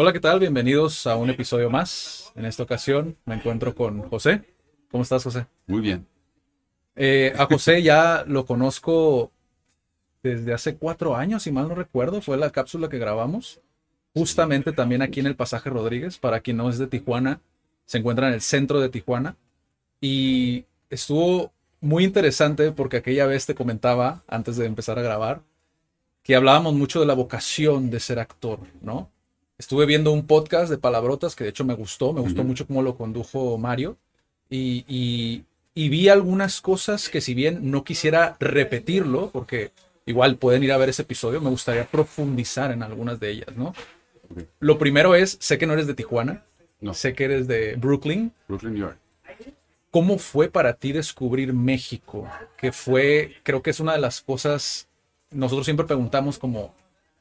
Hola, ¿qué tal? Bienvenidos a un episodio más. En esta ocasión me encuentro con José. ¿Cómo estás, José? Muy bien. Eh, a José ya lo conozco desde hace cuatro años, si mal no recuerdo. Fue la cápsula que grabamos. Justamente también aquí en el Pasaje Rodríguez. Para quien no es de Tijuana, se encuentra en el centro de Tijuana. Y estuvo muy interesante porque aquella vez te comentaba, antes de empezar a grabar, que hablábamos mucho de la vocación de ser actor, ¿no? Estuve viendo un podcast de palabrotas que de hecho me gustó, me gustó mucho cómo lo condujo Mario. Y, y, y vi algunas cosas que si bien no quisiera repetirlo, porque igual pueden ir a ver ese episodio, me gustaría profundizar en algunas de ellas, ¿no? Lo primero es, sé que no eres de Tijuana, No. sé que eres de Brooklyn. Brooklyn, New York. ¿Cómo fue para ti descubrir México? Que fue, creo que es una de las cosas, nosotros siempre preguntamos como,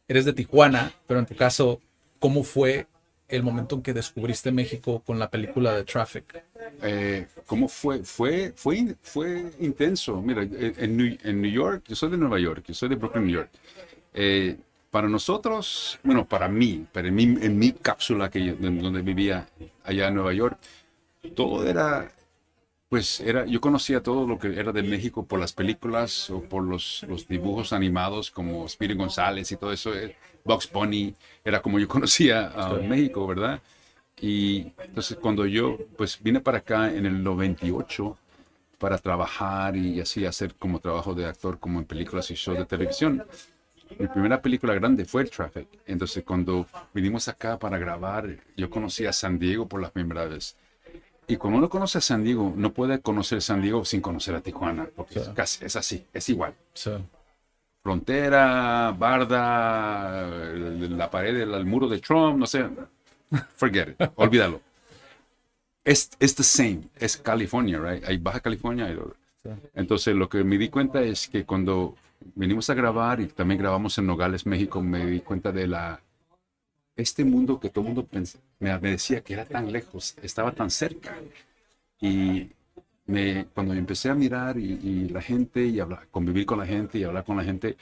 eres de Tijuana, pero en tu caso, ¿cómo fue el momento en que descubriste México con la película de Traffic? Eh, ¿Cómo fue? Fue, fue, fue intenso. Mira, eh, en New, York, yo soy de Nueva York, yo soy de Brooklyn, New York. Eh, para nosotros, bueno, para mí, en mi, en mi cápsula que donde vivía allá en Nueva York, todo era, pues era, yo conocía todo lo que era de México por las películas o por los, los dibujos animados como Speedy González y todo eso, eh, Bugs Bunny, era como yo conocía a. México, ¿verdad? Y entonces cuando yo pues vine para acá en el 98 para trabajar y así hacer como trabajo de actor como en películas y shows de televisión. Mi primera película grande fue el Traffic. Entonces cuando vinimos acá para grabar, yo conocí a San Diego por la primera vez. Y cuando uno conoce a San Diego, no puede conocer San Diego sin conocer a Tijuana, porque Sí. es, casi, es así, es igual. Sí. Frontera, barda, la pared, el, el muro de Trump, no sé. Forget it, olvídalo. Es, es the same, es California, right? Hay Baja California. Sí. Entonces, lo que me di cuenta es que cuando venimos a grabar y también grabamos en Nogales, México, me di cuenta de la este mundo que todo el mundo me, me decía que era tan lejos, estaba tan cerca. Y me, cuando empecé a mirar y, y la gente y hablar, convivir con la gente y hablar con la gente,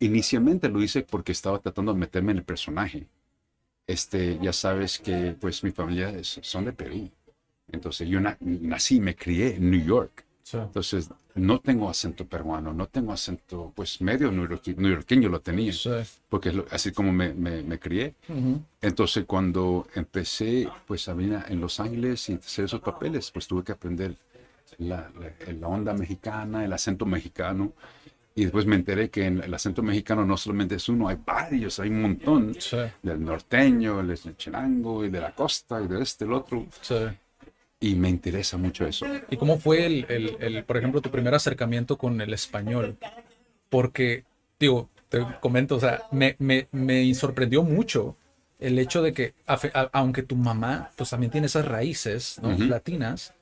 inicialmente lo hice porque estaba tratando de meterme en el personaje. Este, ya sabes que pues mi familia es- son de Perú. Entonces yo na- nací, me crié en New York. Sí. Entonces no tengo acento peruano, no tengo acento pues medio neoyorqui- neoyorqueño lo tenía, Sí. porque es lo- así como me, me, me crié. Ujú. Entonces, cuando empecé pues, a venir en Los Ángeles y hacer esos papeles, pues tuve que aprender la, la- la onda mexicana, el acento mexicano. Y después me enteré que en el acento mexicano no solamente es uno, hay varios, hay un montón. Sí. Del norteño, el chilango, y de la costa, y de este, el otro. Y me interesa mucho eso. ¿Y cómo fue, el, el- el, por ejemplo, tu primer acercamiento con el español? Porque, digo, te comento, o sea, me, me, me sorprendió mucho el hecho de que, a fe- a- aunque tu mamá, pues también tiene esas raíces, ¿no? Ujú. Latinas,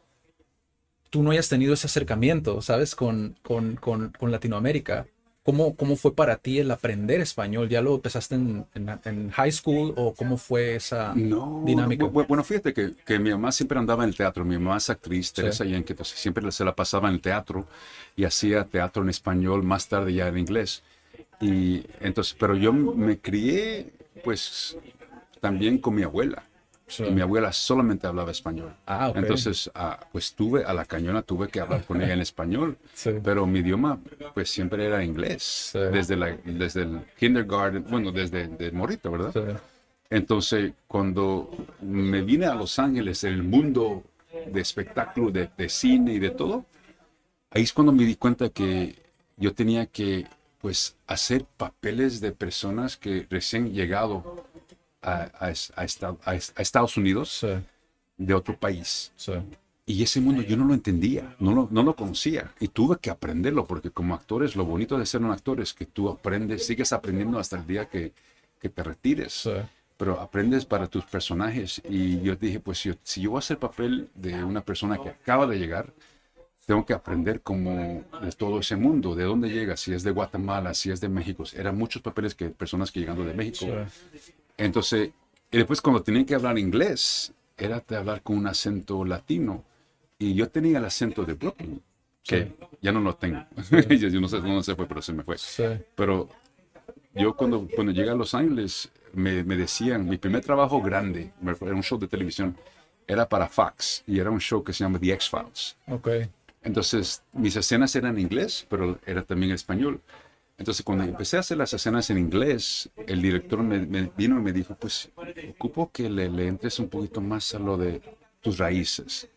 tú no hayas tenido ese acercamiento, ¿sabes? Con, con, con, con Latinoamérica. ¿Cómo, ¿Cómo fue para ti el aprender español? ¿Ya lo empezaste en, en- en high school o cómo fue esa No, dinámica? bu- bu- bueno, fíjate que, que mi mamá siempre andaba en el teatro. Mi mamá es actriz, Teresa Sí. Yenke, entonces siempre se la pasaba en el teatro y hacía teatro en español, más tarde ya en inglés. Y entonces, pero yo me crié, pues, también con mi abuela. Sí. Y mi abuela solamente hablaba español. Ah, ok. Entonces, ah, pues tuve, a la cañona tuve que hablar con ella en español. Sí. Pero mi idioma, pues siempre era inglés. Sí. Desde, la, desde el kindergarten, bueno, desde de morrito, ¿verdad? Entonces, cuando me vine a Los Ángeles, en el mundo de espectáculo, de, de cine y de todo, ahí es cuando me di cuenta que yo tenía que, pues, hacer papeles de personas que recién llegado a, a, a, a- a Estados Unidos Sí. de otro país. Sí. Y ese mundo yo no lo entendía, no lo, no lo conocía y tuve que aprenderlo porque como actores, lo bonito de ser un actor es que tú aprendes, sigues aprendiendo hasta el día que, que te retires. Sí. Pero aprendes para tus personajes y yo dije, pues yo- si yo voy a hacer papel de una persona que acaba de llegar, tengo que aprender como de todo ese mundo, de dónde llega, si es de Guatemala, si es de México. Eran muchos papeles que personas que llegando de México. Sí. Entonces, y después cuando tenían que hablar inglés, era de hablar con un acento latino. Y yo tenía el acento de Brooklyn, que Sí. ya no lo tengo. yo, yo no sé dónde se fue, pero se me fue. Sí. Pero yo cuando, cuando llegué a Los Ángeles, me, me decían, mi primer trabajo grande, era un show de televisión, era para Fox y era un show que se llama The X-Files. Ok. Entonces, mis escenas eran en inglés, pero era también en español. Entonces, cuando empecé a hacer las escenas en inglés, el director me, me vino y me dijo, pues, ocupo que le, le entres un poquito más a lo de tus raíces.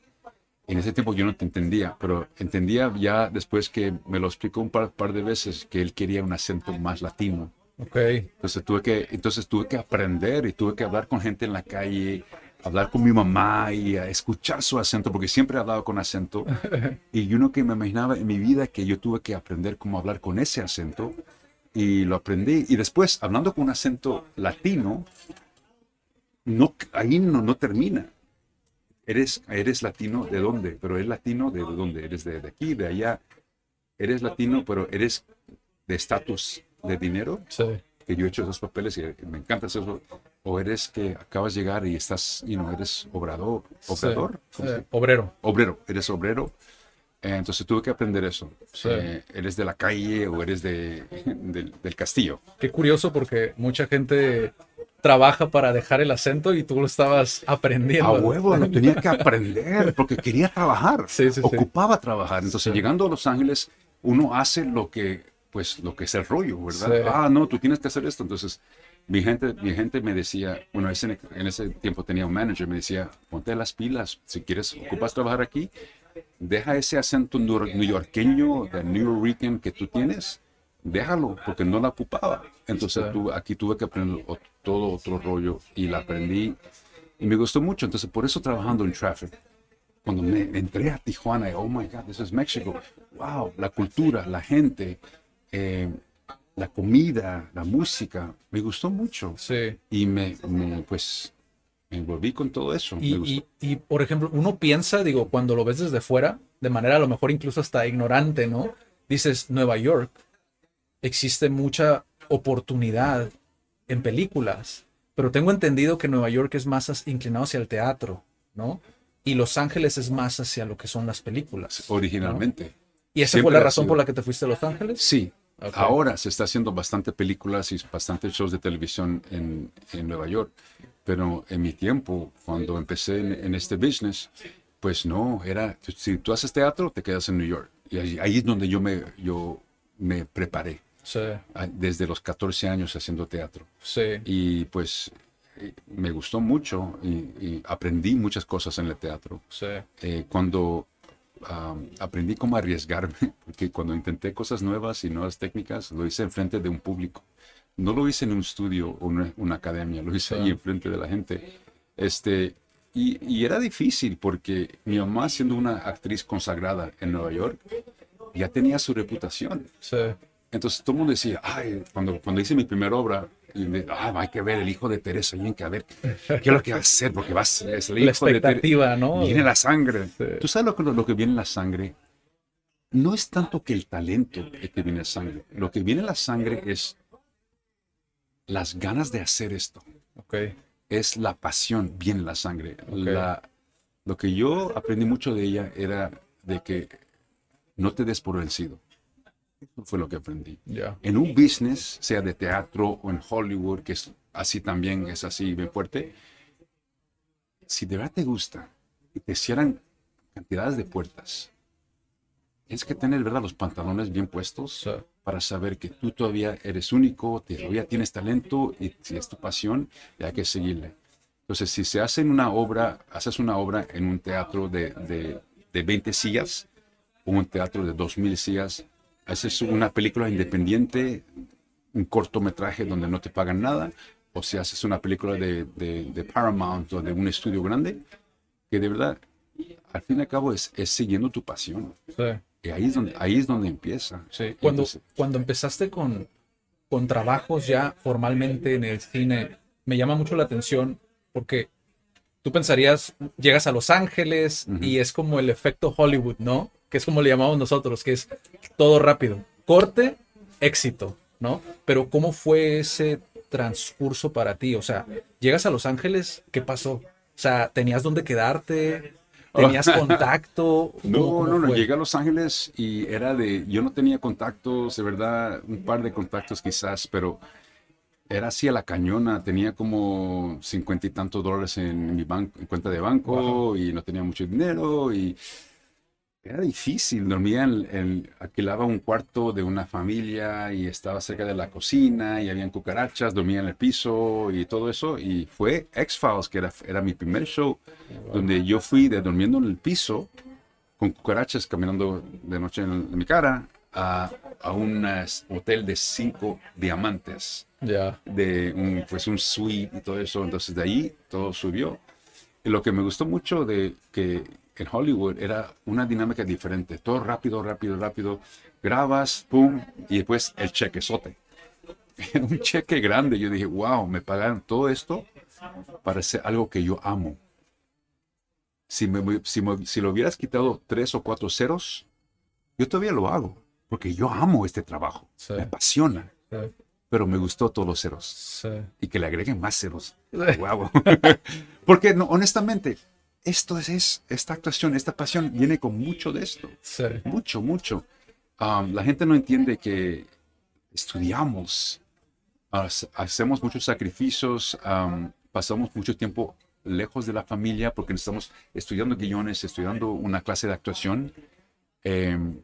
En ese tiempo yo no te entendía, pero entendía ya después que me lo explicó un par, par de veces que él quería un acento más latino. Ok. Entonces tuve que, entonces tuve que aprender y tuve que hablar con gente en la calle, hablar con mi mamá y a escuchar su acento, porque siempre he hablado con acento. Y yo no que me imaginaba en mi vida que yo tuve que aprender cómo hablar con ese acento. Y lo aprendí. Y después, hablando con un acento latino, no, ahí no, no termina. Eres, eres latino de dónde, pero eres latino de dónde, eres de, de aquí, de allá. Eres latino, pero eres de estatus de dinero Sí. que yo he hecho esos papeles y me encanta hacer eso. O eres que acabas de llegar y estás, you know, eres obrador, obrador, Sí. ¿cómo se Eh, dice? obrero. obrero, eres obrero. Eh, entonces tuve que aprender eso. Sí. Eh, eres de la calle o eres de, del, del castillo. Qué curioso porque mucha gente trabaja para dejar el acento y tú lo estabas aprendiendo. A huevo, lo tenía que aprender porque quería trabajar. Sí, sí, sí. Ocupaba trabajar. Entonces, Sí. llegando a Los Ángeles, uno hace lo que, pues, lo que es el rollo, ¿verdad? Sí. Ah, no, tú tienes que hacer esto. Entonces, mi gente, mi gente me decía, bueno, ese- en ese tiempo tenía un manager, me decía, ponte las pilas. Si quieres, ocupas trabajar aquí, deja ese acento neoyorqueño, de New York que tú tienes, déjalo, porque no la ocupaba. Entonces, tú- aquí tuve que aprender todo otro rollo y la aprendí y me gustó mucho. Entonces, por eso trabajando en Traffic, cuando me entré a Tijuana, oh my God, this is México. Wow, la cultura, la gente, eh, la comida, la música, me gustó mucho. Sí. Y me, me, pues, me envolví con todo eso. Y, me y- y, por ejemplo, uno piensa, digo, cuando lo ves desde fuera, de manera a lo mejor incluso hasta ignorante, ¿no? Dices, Nueva York, existe mucha oportunidad en películas, pero tengo entendido que Nueva York es más inclinado hacia el teatro, ¿no? Y Los Ángeles es más hacia lo que son las películas. Originalmente. ¿Y esa siempre fue la razón por la que te fuiste a Los Ángeles? Sí. Ahora se está haciendo bastante películas y bastante shows de televisión en, en Nueva York. Pero en mi tiempo, cuando empecé en, en este business, pues no, era, si tú haces teatro, te quedas en New York. Y ahí, ahí es donde yo me, yo me preparé, Sí, desde los 14 años haciendo teatro. sí, Y pues eh, me gustó mucho y, y aprendí muchas cosas en el teatro. sí. Eh, cuando am, aprendí cómo arriesgarme, porque cuando intenté cosas nuevas y nuevas técnicas, lo hice enfrente de un público. No lo hice en un estudio o una, una academia, lo hice ahí enfrente de la gente. Este, y, y era difícil porque mi mamá, siendo una actriz consagrada en Nueva York, ya tenía su reputación. sí. Entonces todo el mundo decía, ay, cuando, cuando hice mi primera obra, "Ah, hay que ver el hijo de Teresa, que ver qué es lo que va a hacer, porque va a ser es el La hijo de Teresa. expectativa, ¿no? Viene la sangre. Sí. ¿Tú sabes lo que, lo que viene en la sangre? No es tanto que el talento es que viene en la sangre. Lo que viene en la sangre es las ganas de hacer esto. Ok, Es la pasión, viene en la sangre. La- lo que yo aprendí mucho de ella era de que no te des por vencido. Eso fue lo que aprendí. ya. En un business, sea de teatro o en Hollywood, que es así también, es así bien fuerte, si de verdad te gusta y te cierran cantidades de puertas, tienes que tener, ¿verdad?, los pantalones bien puestos Sí. para saber que tú todavía eres único, todavía tienes talento y si es tu pasión, y hay que seguirle. Entonces, si se hace una obra, haces una obra en un teatro de, de, de 20 sillas o un teatro de 2.000 sillas, haces una película independiente, un cortometraje donde no te pagan nada, o si haces una película de, de- de Paramount o de un estudio grande, que de verdad al fin y al cabo es, es siguiendo tu pasión. Sí. Y ahí es donde, ahí es donde empieza. Sí, cuando, Entonces, cuando empezaste con, con trabajos ya formalmente en el cine, me llama mucho la atención porque tú pensarías, llegas a Los Ángeles y es como el efecto Hollywood, ¿no? Que es como le llamamos nosotros, que es todo rápido. Corte, éxito, ¿no? Pero ¿cómo fue ese transcurso para ti? O sea, llegas a Los Ángeles, ¿qué pasó? O sea, ¿tenías dónde quedarte? ¿Tenías contacto? ¿Cómo- No, cómo no, no, llegué a Los Ángeles y era de, yo no tenía contactos, de verdad, un par de contactos quizás, pero era así a la cañona, tenía como cincuenta y tantos dólares en mi banco, en cuenta de banco y no tenía mucho dinero y era difícil, dormía en, en- alquilaba un cuarto de una familia y estaba cerca de la cocina y habían cucarachas, dormía en el piso y todo eso y fue X-Files, que era, era mi primer show, donde yo fui de durmiendo en el piso con cucarachas caminando de noche en, en mi cara a, a un eh, hotel de cinco diamantes, Ya, de un, pues un suite y todo eso. Entonces de ahí todo subió. Y lo que me gustó mucho de que en Hollywood era una dinámica diferente, todo rápido, rápido, rápido. Grabas, pum, y después el chequezote. Era un cheque grande. Yo dije, wow, me pagaron todo esto para hacer algo que yo amo. Si, me, si, me- si lo hubieras quitado tres o cuatro ceros, yo todavía lo hago, porque yo amo este trabajo, Sí. me apasiona, sí, pero me gustó todos los ceros sí. y que le agreguen más ceros. Wow. porque no, honestamente, esto es, es- esta actuación, esta pasión viene con mucho de esto, Sí. mucho, mucho. Um, la gente no entiende que estudiamos, hace- hacemos muchos sacrificios, um, pasamos mucho tiempo lejos de la familia porque estamos estudiando guiones, estudiando una clase de actuación. Em,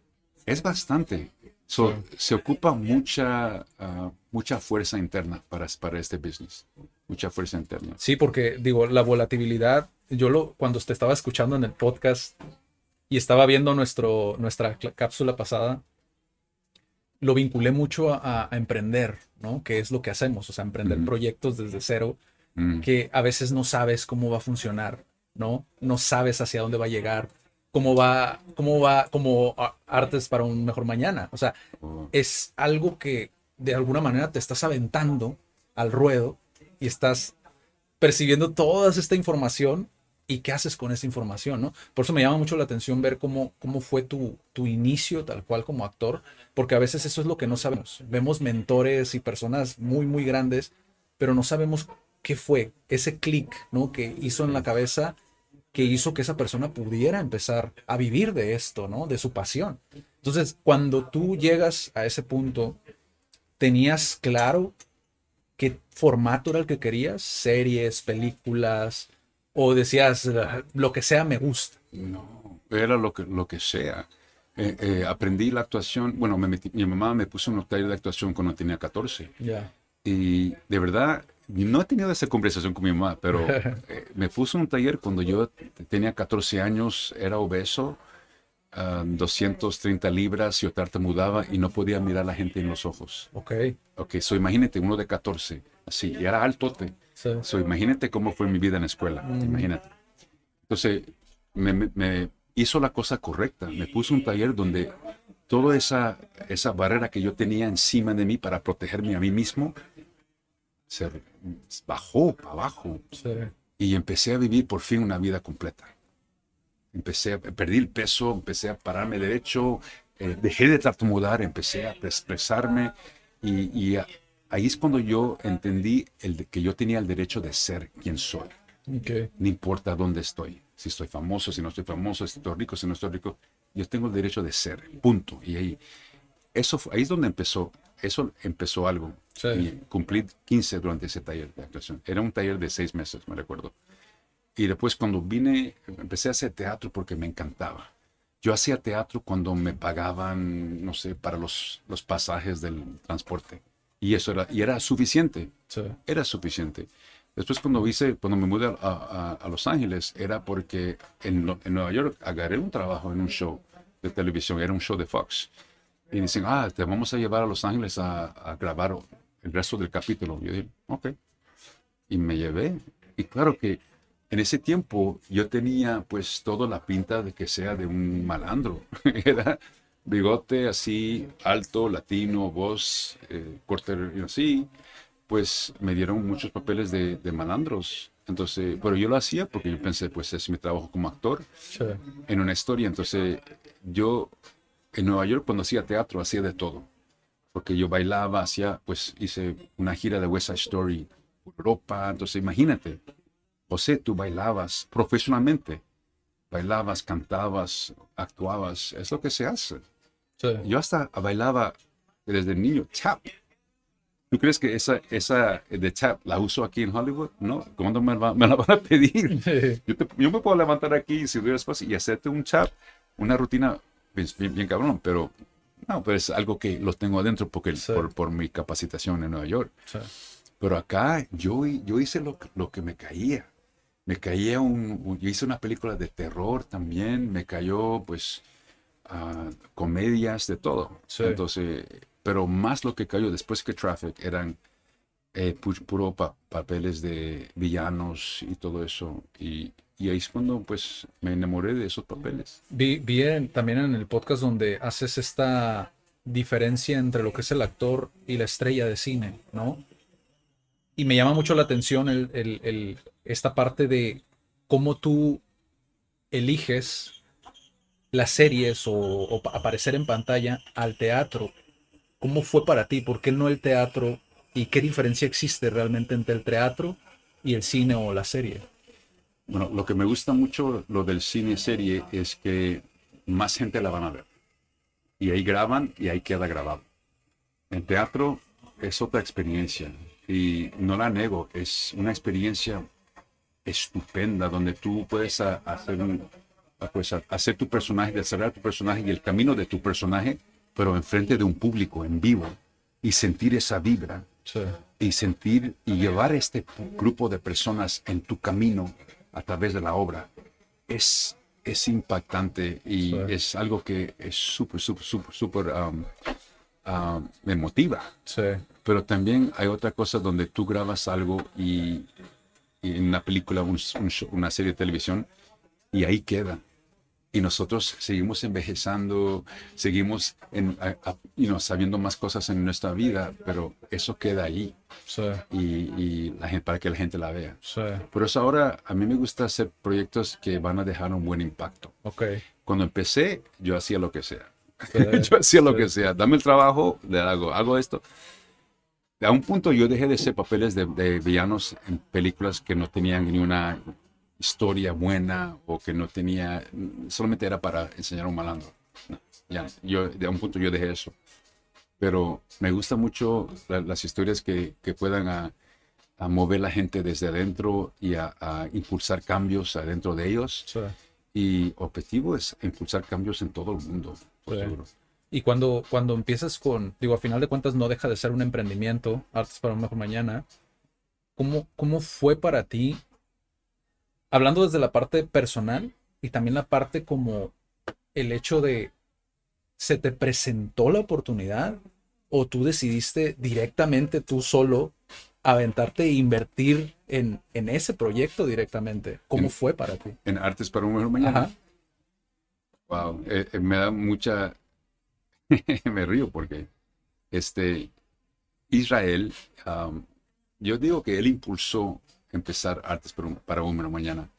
es bastante. So, Se ocupa mucha, ah, mucha fuerza interna para, para este business. Mucha fuerza interna. Sí, porque digo, la volatilidad, yo lo, cuando te estaba escuchando en el podcast y estaba viendo nuestro, nuestra cápsula pasada, lo vinculé mucho a, a emprender, ¿no? Que es lo que hacemos, o sea, emprender proyectos desde cero, Mm, que a veces no sabes cómo va a funcionar, ¿no? No sabes hacia dónde va a llegar, cómo va, cómo va, como artes para un mejor mañana. O sea, oh, es algo que de alguna manera te estás aventando al ruedo y estás percibiendo toda esta información y qué haces con esa información, ¿no? Por eso me llama mucho la atención ver cómo, cómo fue tu, tu inicio tal cual como actor, porque a veces eso es lo que no sabemos. Vemos mentores y personas muy, muy grandes, pero no sabemos qué fue ese clic, ¿no? Que hizo en la cabeza que hizo que esa persona pudiera empezar a vivir de esto, ¿no? De su pasión. Entonces, cuando tú llegas a ese punto, ¿tenías claro qué formato era el que querías? ¿Series, películas? ¿O decías, "Ah, lo que sea me gusta? No, era lo que, lo que sea. Eh, eh, aprendí la actuación. Bueno, me metí- mi mamá me puso en un taller de actuación cuando tenía 14. Ya. Y de verdad, no he tenido esa conversación con mi mamá, pero eh, me puso en un taller cuando yo tenía 14 años, era obeso, ah, 230 libras, yo tartamudaba y no podía mirar a la gente en los ojos. Ok. Ok, so imagínate uno de 14, así, y era altote. Sí. So imagínate cómo fue mi vida en la escuela, imagínate. Entonces, me, me- me hizo la cosa correcta, me puso un taller donde toda esa, esa barrera que yo tenía encima de mí para protegerme a mí mismo, se bajó para abajo Sí. y empecé a vivir por fin una vida completa. Empecé a perdí el peso, empecé a pararme derecho, eh, dejé de tartamudar, empecé a expresarme y, y a- ahí es cuando yo entendí el de- que yo tenía el derecho de ser quien soy. Ok. No importa dónde estoy, si estoy famoso, si no estoy famoso, si estoy rico, si no estoy rico, yo tengo el derecho de ser, punto. Y ahí, eso fue- ahí es donde empezó, eso empezó algo. Sí. Y cumplí 15 durante ese taller de actuación. Era un taller de seis meses, me recuerdo. Y después cuando vine, empecé a hacer teatro porque me encantaba. Yo hacía teatro cuando me pagaban, no sé, para los, los pasajes del transporte. Y eso era, y era suficiente Sí. era suficiente. Después cuando hice, cuando me mudé a, a- a Los Ángeles, era porque en, en Nueva York agarré un trabajo en un show de televisión, era un show de Fox. Y dicen, ah, te vamos a llevar a Los Ángeles a, a grabar el resto del capítulo. Yo dije, ok. Y me llevé. Y claro que en ese tiempo yo tenía pues toda la pinta de que sea de un malandro. Era bigote así, alto, latino, voz, eh, corte así. Pues me dieron muchos papeles de, de, malandros. Entonces, pero yo lo hacía porque yo pensé, pues es mi trabajo como actor en una historia. Entonces, yo en Nueva York cuando hacía teatro hacía de todo. Porque yo bailaba, hacía, pues hice una gira de West Side Story Europa. Entonces, imagínate, José, tú bailabas profesionalmente. Bailabas, cantabas, actuabas. Es lo que se hace. Yo hasta bailaba desde niño, tap. ¿Tú crees que esa, esa de tap la uso aquí en Hollywood? No, ¿cuándo me, me la van a pedir? Yo, me puedo levantar aquí si hubiera espacio y hacerte un tap, una rutina bien, bien, cabrón, pero no, pues es algo que lo tengo adentro porque, por, por, mi capacitación en Nueva York. Pero acá yo, yo hice lo, lo que me caía me caía un, yo hice una película de terror también, me cayó pues comedias, de todo. Entonces, pero más lo que cayó después que Traffic eran eh, puro papeles de villanos y todo eso. Y, y, ahí es cuando pues me enamoré de esos papeles. Vi, vi también en el podcast donde haces esta diferencia entre lo que es el actor y la estrella de cine, ¿no? Y me llama mucho la atención el, el esta parte de cómo tú eliges las series o, aparecer en pantalla al teatro. ¿Cómo fue para ti? ¿Por qué no el teatro? ¿Y qué diferencia existe realmente entre el teatro y el cine o la serie? Bueno, lo que me gusta mucho lo del cine serie es que más gente la van a ver. Y ahí graban y ahí queda grabado. En teatro es otra experiencia y no la nego, es una experiencia estupenda donde tú puedes hacer, pues, hacer tu personaje, desarrollar tu personaje y el camino de tu personaje, pero enfrente de un público en vivo y sentir esa vibra y sentir y llevar este grupo de personas en tu camino a través de la obra es, es impactante y es algo que es súper, súper, súper, súper um, um, emotiva. Pero también hay otra cosa donde tú grabas algo y en una película, una serie de televisión, y ahí queda. Y nosotros seguimos envejeciendo, seguimos en, sabiendo más cosas en nuestra vida, pero eso queda ahí. Y, la gente, para que la gente la vea. Por eso ahora a mí me gusta hacer proyectos que van a dejar un buen impacto. Okay. Cuando empecé, yo hacía lo que sea. yo hacía lo que sea. Dame el trabajo, le hago, hago esto a un punto yo dejé de hacer papeles de, villanos en películas que no tenían ni una historia buena o que no tenía, solamente era para enseñar a un malandro. ya, yo, de un punto yo dejé eso. Pero me gusta mucho las historias que, que puedan a, mover la gente desde adentro y a, impulsar cambios adentro de ellos. Y objetivo es impulsar cambios en todo el mundo. Y cuando, cuando empiezas con, digo, a final de cuentas no deja de ser un emprendimiento, Artes para un mejor mañana, ¿cómo, cómo fue para ti, hablando desde la parte personal y también la parte como el hecho de, ¿se te presentó la oportunidad o tú decidiste directamente tú solo aventarte e invertir en, en ese proyecto directamente? ¿Cómo fue para ti? En Artes para un mejor mañana. Wow, eh, eh, me da mucha me río porque este, Israel, yo digo que él impulsó empezar Artes para un, mañana.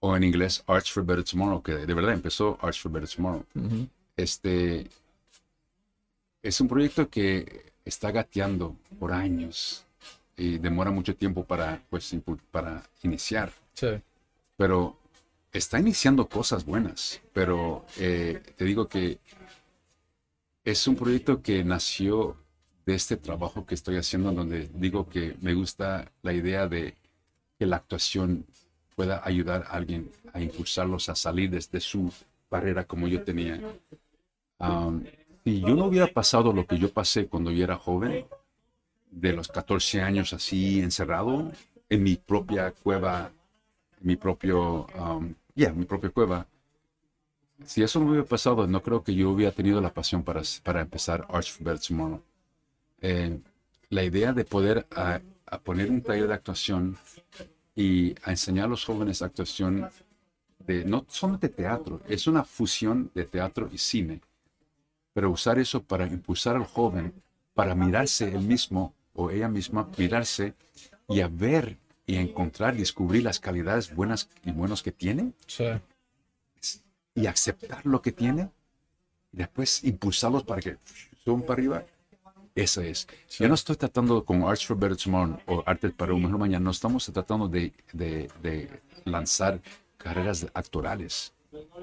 O en inglés, Arts for Better Tomorrow, que de verdad empezó Arts for Better Tomorrow. Este es un proyecto que está gateando por años y demora mucho tiempo para, pues, para iniciar. Pero está iniciando cosas buenas. Pero eh, te digo que es un proyecto que nació de este trabajo que estoy haciendo, donde digo que me gusta la idea de que la actuación pueda ayudar a alguien a impulsarlos a salir desde su barrera como yo tenía. si yo no hubiera pasado lo que yo pasé cuando yo era joven, de los 14 años así encerrado en mi propia cueva, mi propio, ya, mi propia cueva, si eso no hubiera pasado, no creo que yo hubiera tenido la pasión para, para empezar Arch Tomorrow. Eh, la idea de poder a, poner un taller de actuación y a enseñar a los jóvenes actuación de, no solo de teatro, es una fusión de teatro y cine, pero usar eso para impulsar al joven, para mirarse él mismo o ella misma, mirarse y a ver y encontrar, descubrir las calidades buenas y buenos que tiene Sí. y aceptar lo que tiene y después impulsarlos para que suban para arriba. Eso es. Yo no estoy tratando con Arts for Better Tomorrow o Artes para un mejor mañana, no estamos tratando de, de- de lanzar carreras actorales.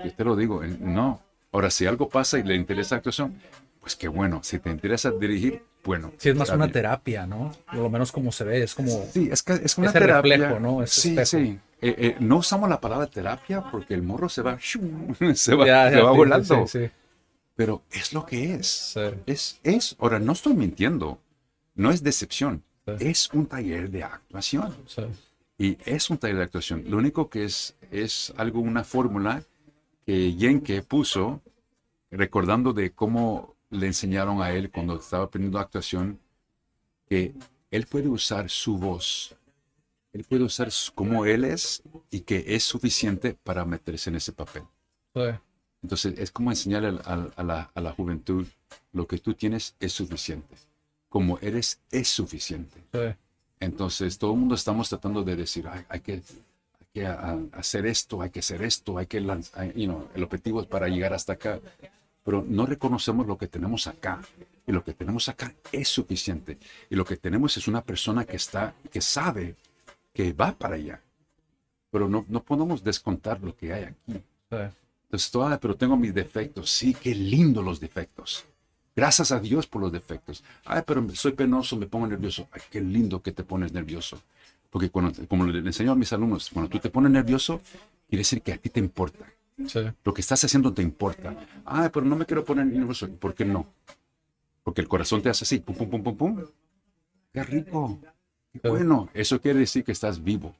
Yo te lo digo, eh, no. Ahora, si algo pasa y le interesa actuación, pues qué bueno. Si te interesa dirigir, bueno. Sí, es más una bien. terapia, ¿no? Por lo menos como se ve, es como... Sí, es que es una Ese terapia. reflejo, ¿no? Ese sí, espejo. sí. Eh, eh, no usamos la palabra terapia porque el morro se va, se va, Ya, se va sí, volando. sí, sí, Pero es lo que es. sí. Es, es, ahora no estoy mintiendo, no es decepción, Sí. es un taller de actuación. Sí. Y es un taller de actuación. Lo único que es, es algo, una fórmula que Yenke puso, recordando de cómo le enseñaron a él cuando estaba aprendiendo actuación, que él puede usar su voz, él puede usar como él es y que es suficiente para meterse en ese papel. Entonces es como al- a, la, a la juventud, lo que tú tienes es suficiente. Como eres es suficiente. sí. Entonces todo el mundo estamos tratando de decir, "Ay, hay que, hay hacer esto, hay que hacer esto, hay que lanzar, you know, el objetivo es para llegar hasta acá. Pero no reconocemos lo que tenemos acá. Y lo que tenemos acá es suficiente. Y lo que tenemos es una persona que está, que sabe que va para allá. Pero no, no podemos descontar lo que hay aquí. sí. Entonces, toda, pero tengo mis defectos. Sí, qué lindo los defectos. Gracias a Dios por los defectos. Ay, pero soy penoso, me pongo nervioso. Ay, qué lindo que te pones nervioso. Porque cuando, como le enseño a mis alumnos, cuando tú te pones nervioso, quiere decir que a ti te importa. sí. Lo que estás haciendo te importa. Ay, pero no me quiero poner nervioso. ¿Por qué no? Porque el corazón te hace así, pum, pum, pum, pum, pum. Qué rico. Qué bueno. Eso quiere decir que estás vivo.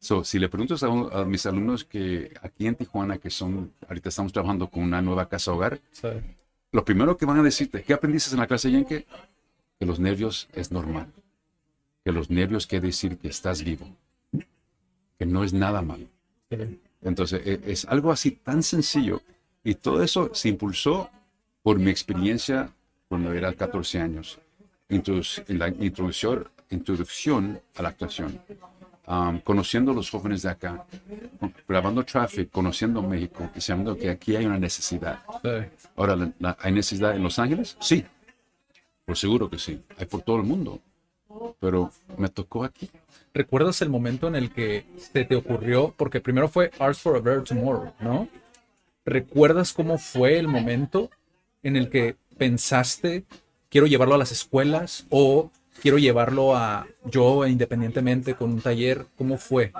So, si le preguntas a, un- a mis alumnos que aquí en Tijuana, que son, ahorita estamos trabajando con una nueva casa hogar, sí. lo primero que van a decirte, ¿qué aprendiste en la clase Yankee? Que los nervios es normal. Que los nervios quiere decir que estás vivo. Que no es nada malo. sí. Entonces, e- es algo así tan sencillo. Y todo eso se impulsó por mi experiencia cuando era 14 años. En la introducción, introducción a la actuación. Conociendo a los jóvenes de acá, grabando Traffic, conociendo México y sabiendo que aquí hay una necesidad. sí. Ahora, ¿la- la- ¿hay necesidad en Los Ángeles? Sí. Por seguro que sí. Hay por todo el mundo. Pero me tocó aquí. ¿Recuerdas el momento en el que se te ocurrió? Porque primero fue Arts for a Better Tomorrow, ¿no? ¿Recuerdas cómo fue el momento en el que pensaste, quiero llevarlo a las escuelas o quiero llevarlo a yo independientemente con un taller? ¿Cómo fue?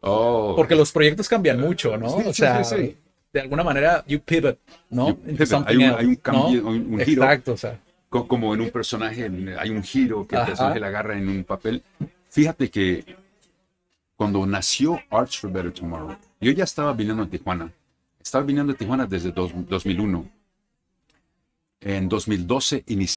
Oh, Porque los proyectos cambian mucho, ¿no? Sí, o sea, sí, sí. de alguna manera, you pivot, ¿no? You pivot. Hay un- else, hay un cambio, un- un giro. Exacto, o sea, co- como en un personaje en- hay un giro que el personaje le agarra en un papel. Fíjate que cuando nació Arts for Better Tomorrow, yo ya estaba viniendo a Tijuana. Estaba viniendo a Tijuana desde dos- 2001. En 2012 inicié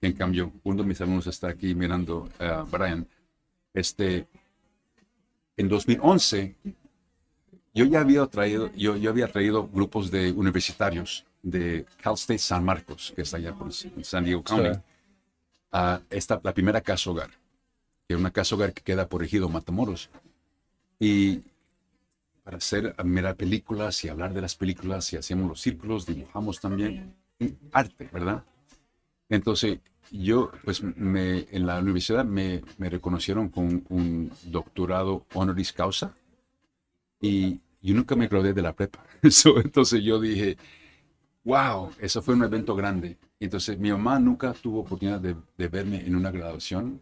En cambio, uno de mis alumnos está aquí mirando, a Brian. Este, en 2011, yo ya había traído, yo, yo había traído grupos de universitarios de Cal State San Marcos, que está allá por San Diego County, Sí. a esta, la primera casa hogar, que es una casa hogar que queda por Ejido Matamoros. Y para hacer, mirar películas y hablar de las películas, y hacemos los círculos, dibujamos también, y arte, ¿verdad? Entonces, yo, pues, me, en la universidad me, me reconocieron con un doctorado honoris causa y yo nunca me gradué de la prepa. So, entonces yo dije, wow, eso fue un evento grande. Entonces mi mamá nunca tuvo oportunidad de, de verme en una graduación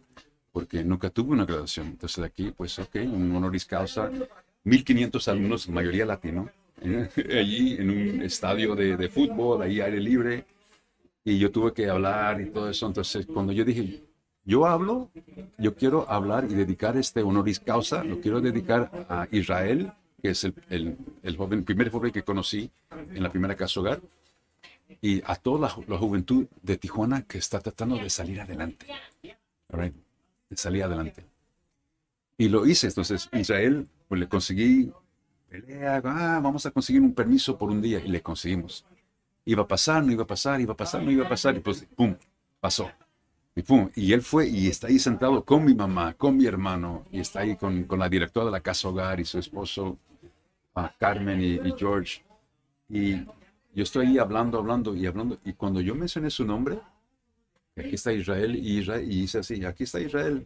porque nunca tuvo una graduación. Entonces aquí, pues, ok, un honoris causa, 1500 alumnos, mayoría latino, allí en un estadio de, de fútbol, ahí aire libre y yo tuve que hablar y todo eso. Entonces, cuando yo dije, yo hablo, yo quiero hablar y dedicar este honoris causa, lo quiero dedicar a Israel, que es el, el, el joven, primer joven que conocí en la primera casa hogar, y a toda la, la juventud de Tijuana que está tratando de salir adelante. Right, De salir adelante. Y lo hice. Entonces, Israel, pues le conseguí pelea, ah, vamos a conseguir un permiso por un día, y le conseguimos iba a pasar, no iba a pasar, iba a pasar, no iba a pasar, y pues, pum, pasó. Y pum, y él fue y está ahí sentado con mi mamá, con mi hermano, y está ahí con, con la directora de la casa hogar y su esposo, uh, Carmen y, y, George. Y yo estoy ahí hablando, hablando y hablando, y cuando yo mencioné su nombre, aquí está Israel, y, Israel, y dice así, aquí está Israel,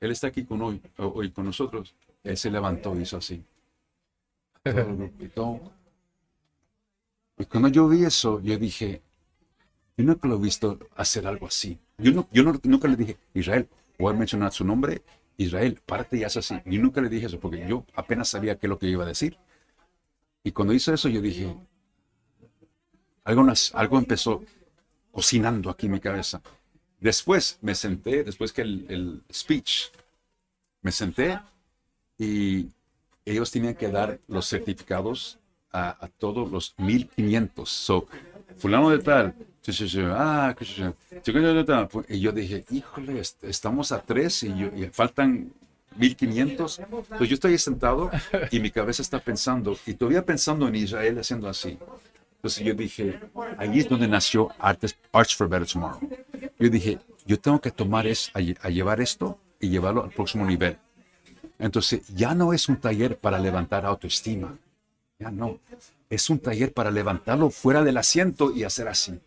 él está aquí con hoy, hoy con nosotros. Él se levantó y hizo así. Todo y cuando yo vi eso, yo dije, yo nunca lo he visto hacer algo así. Yo, no, yo no, nunca le dije, Israel, voy a mencionar su nombre, Israel, párate y haz así. Yo nunca le dije eso porque yo apenas sabía qué es lo que iba a decir. Y cuando hizo eso, yo dije, algo, algo empezó cocinando aquí en mi cabeza. Después me senté, después que el, el speech, me senté y ellos tenían que dar los certificados a, todos los 1500. So, fulano de tal, ah, y yo dije, híjole, estamos a tres y, faltan 1500. Entonces yo estoy sentado y mi cabeza está pensando, y todavía pensando en Israel haciendo así. Entonces yo dije, ahí es donde nació Arts, Arts for Better Tomorrow. Yo dije, yo tengo que tomar es, a, a llevar esto y llevarlo al próximo nivel. Entonces ya no es un taller para levantar autoestima ya no. Es un taller para levantarlo fuera del asiento y hacer así.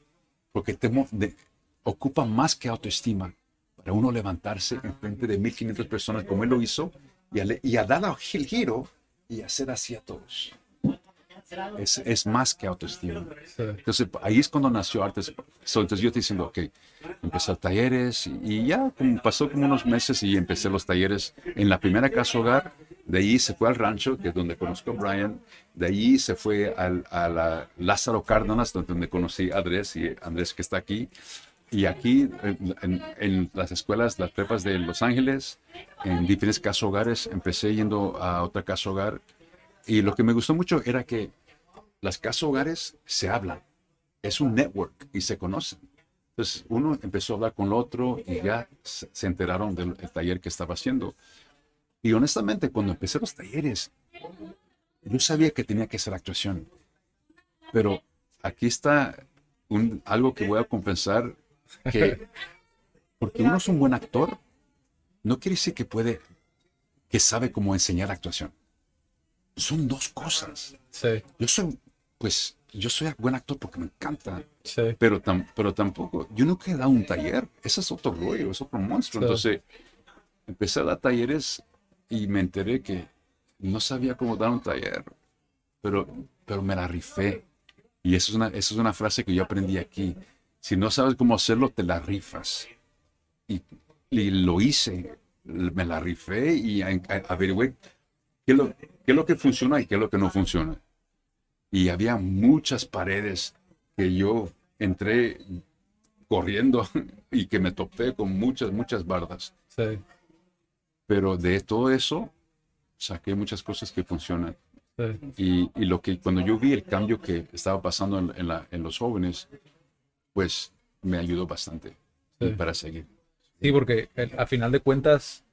Porque temo de, ocupa más que autoestima para uno levantarse en frente de 1500 personas como él lo hizo y a, y a dar el giro y hacer así a todos. Es, es, más que autoestima. Entonces, ahí es cuando nació Artes. entonces, yo te diciendo, ok, empecé talleres y, y ya como pasó como unos meses y empecé los talleres en la primera casa hogar de ahí se fue al rancho, que es donde conozco a Brian. De ahí se fue a la Lázaro Cárdenas, donde conocí a Andrés y Andrés que está aquí. Y aquí en, en, las escuelas, las prepas de Los Ángeles, en diferentes casas hogares, empecé yendo a otra casa hogar. Y lo que me gustó mucho era que las casas hogares se hablan. Es un network y se conocen. Entonces uno empezó a hablar con el otro y ya se enteraron del taller que estaba haciendo. Y honestamente, cuando empecé los talleres, yo sabía que tenía que hacer actuación. Pero aquí está un, algo que voy a confesar, que porque uno es un buen actor, no quiere decir que puede, que sabe cómo enseñar actuación. Son dos cosas. Sí. Yo soy, pues, yo soy buen actor porque me encanta, Sí. pero, tam, pero tampoco, yo nunca he dado un taller. Ese es otro rollo, es otro monstruo. Sí. Entonces, empecé a dar talleres y me enteré que no sabía cómo dar un taller, pero, pero me la rifé. Y eso es, una, eso es una frase que yo aprendí aquí. Si no sabes cómo hacerlo, te la rifas. Y, y lo hice, me la rifé y averigüé qué es, lo, qué es lo que funciona y qué es lo que no funciona. Y había muchas paredes que yo entré corriendo y que me topé con muchas, muchas bardas. Sí. Pero de todo eso saqué muchas cosas que funcionan. Sí. Y, y, lo que cuando yo vi el cambio que estaba pasando en, en, la, en los jóvenes, pues me ayudó bastante Sí. para seguir. Sí, porque el- a final de cuentas,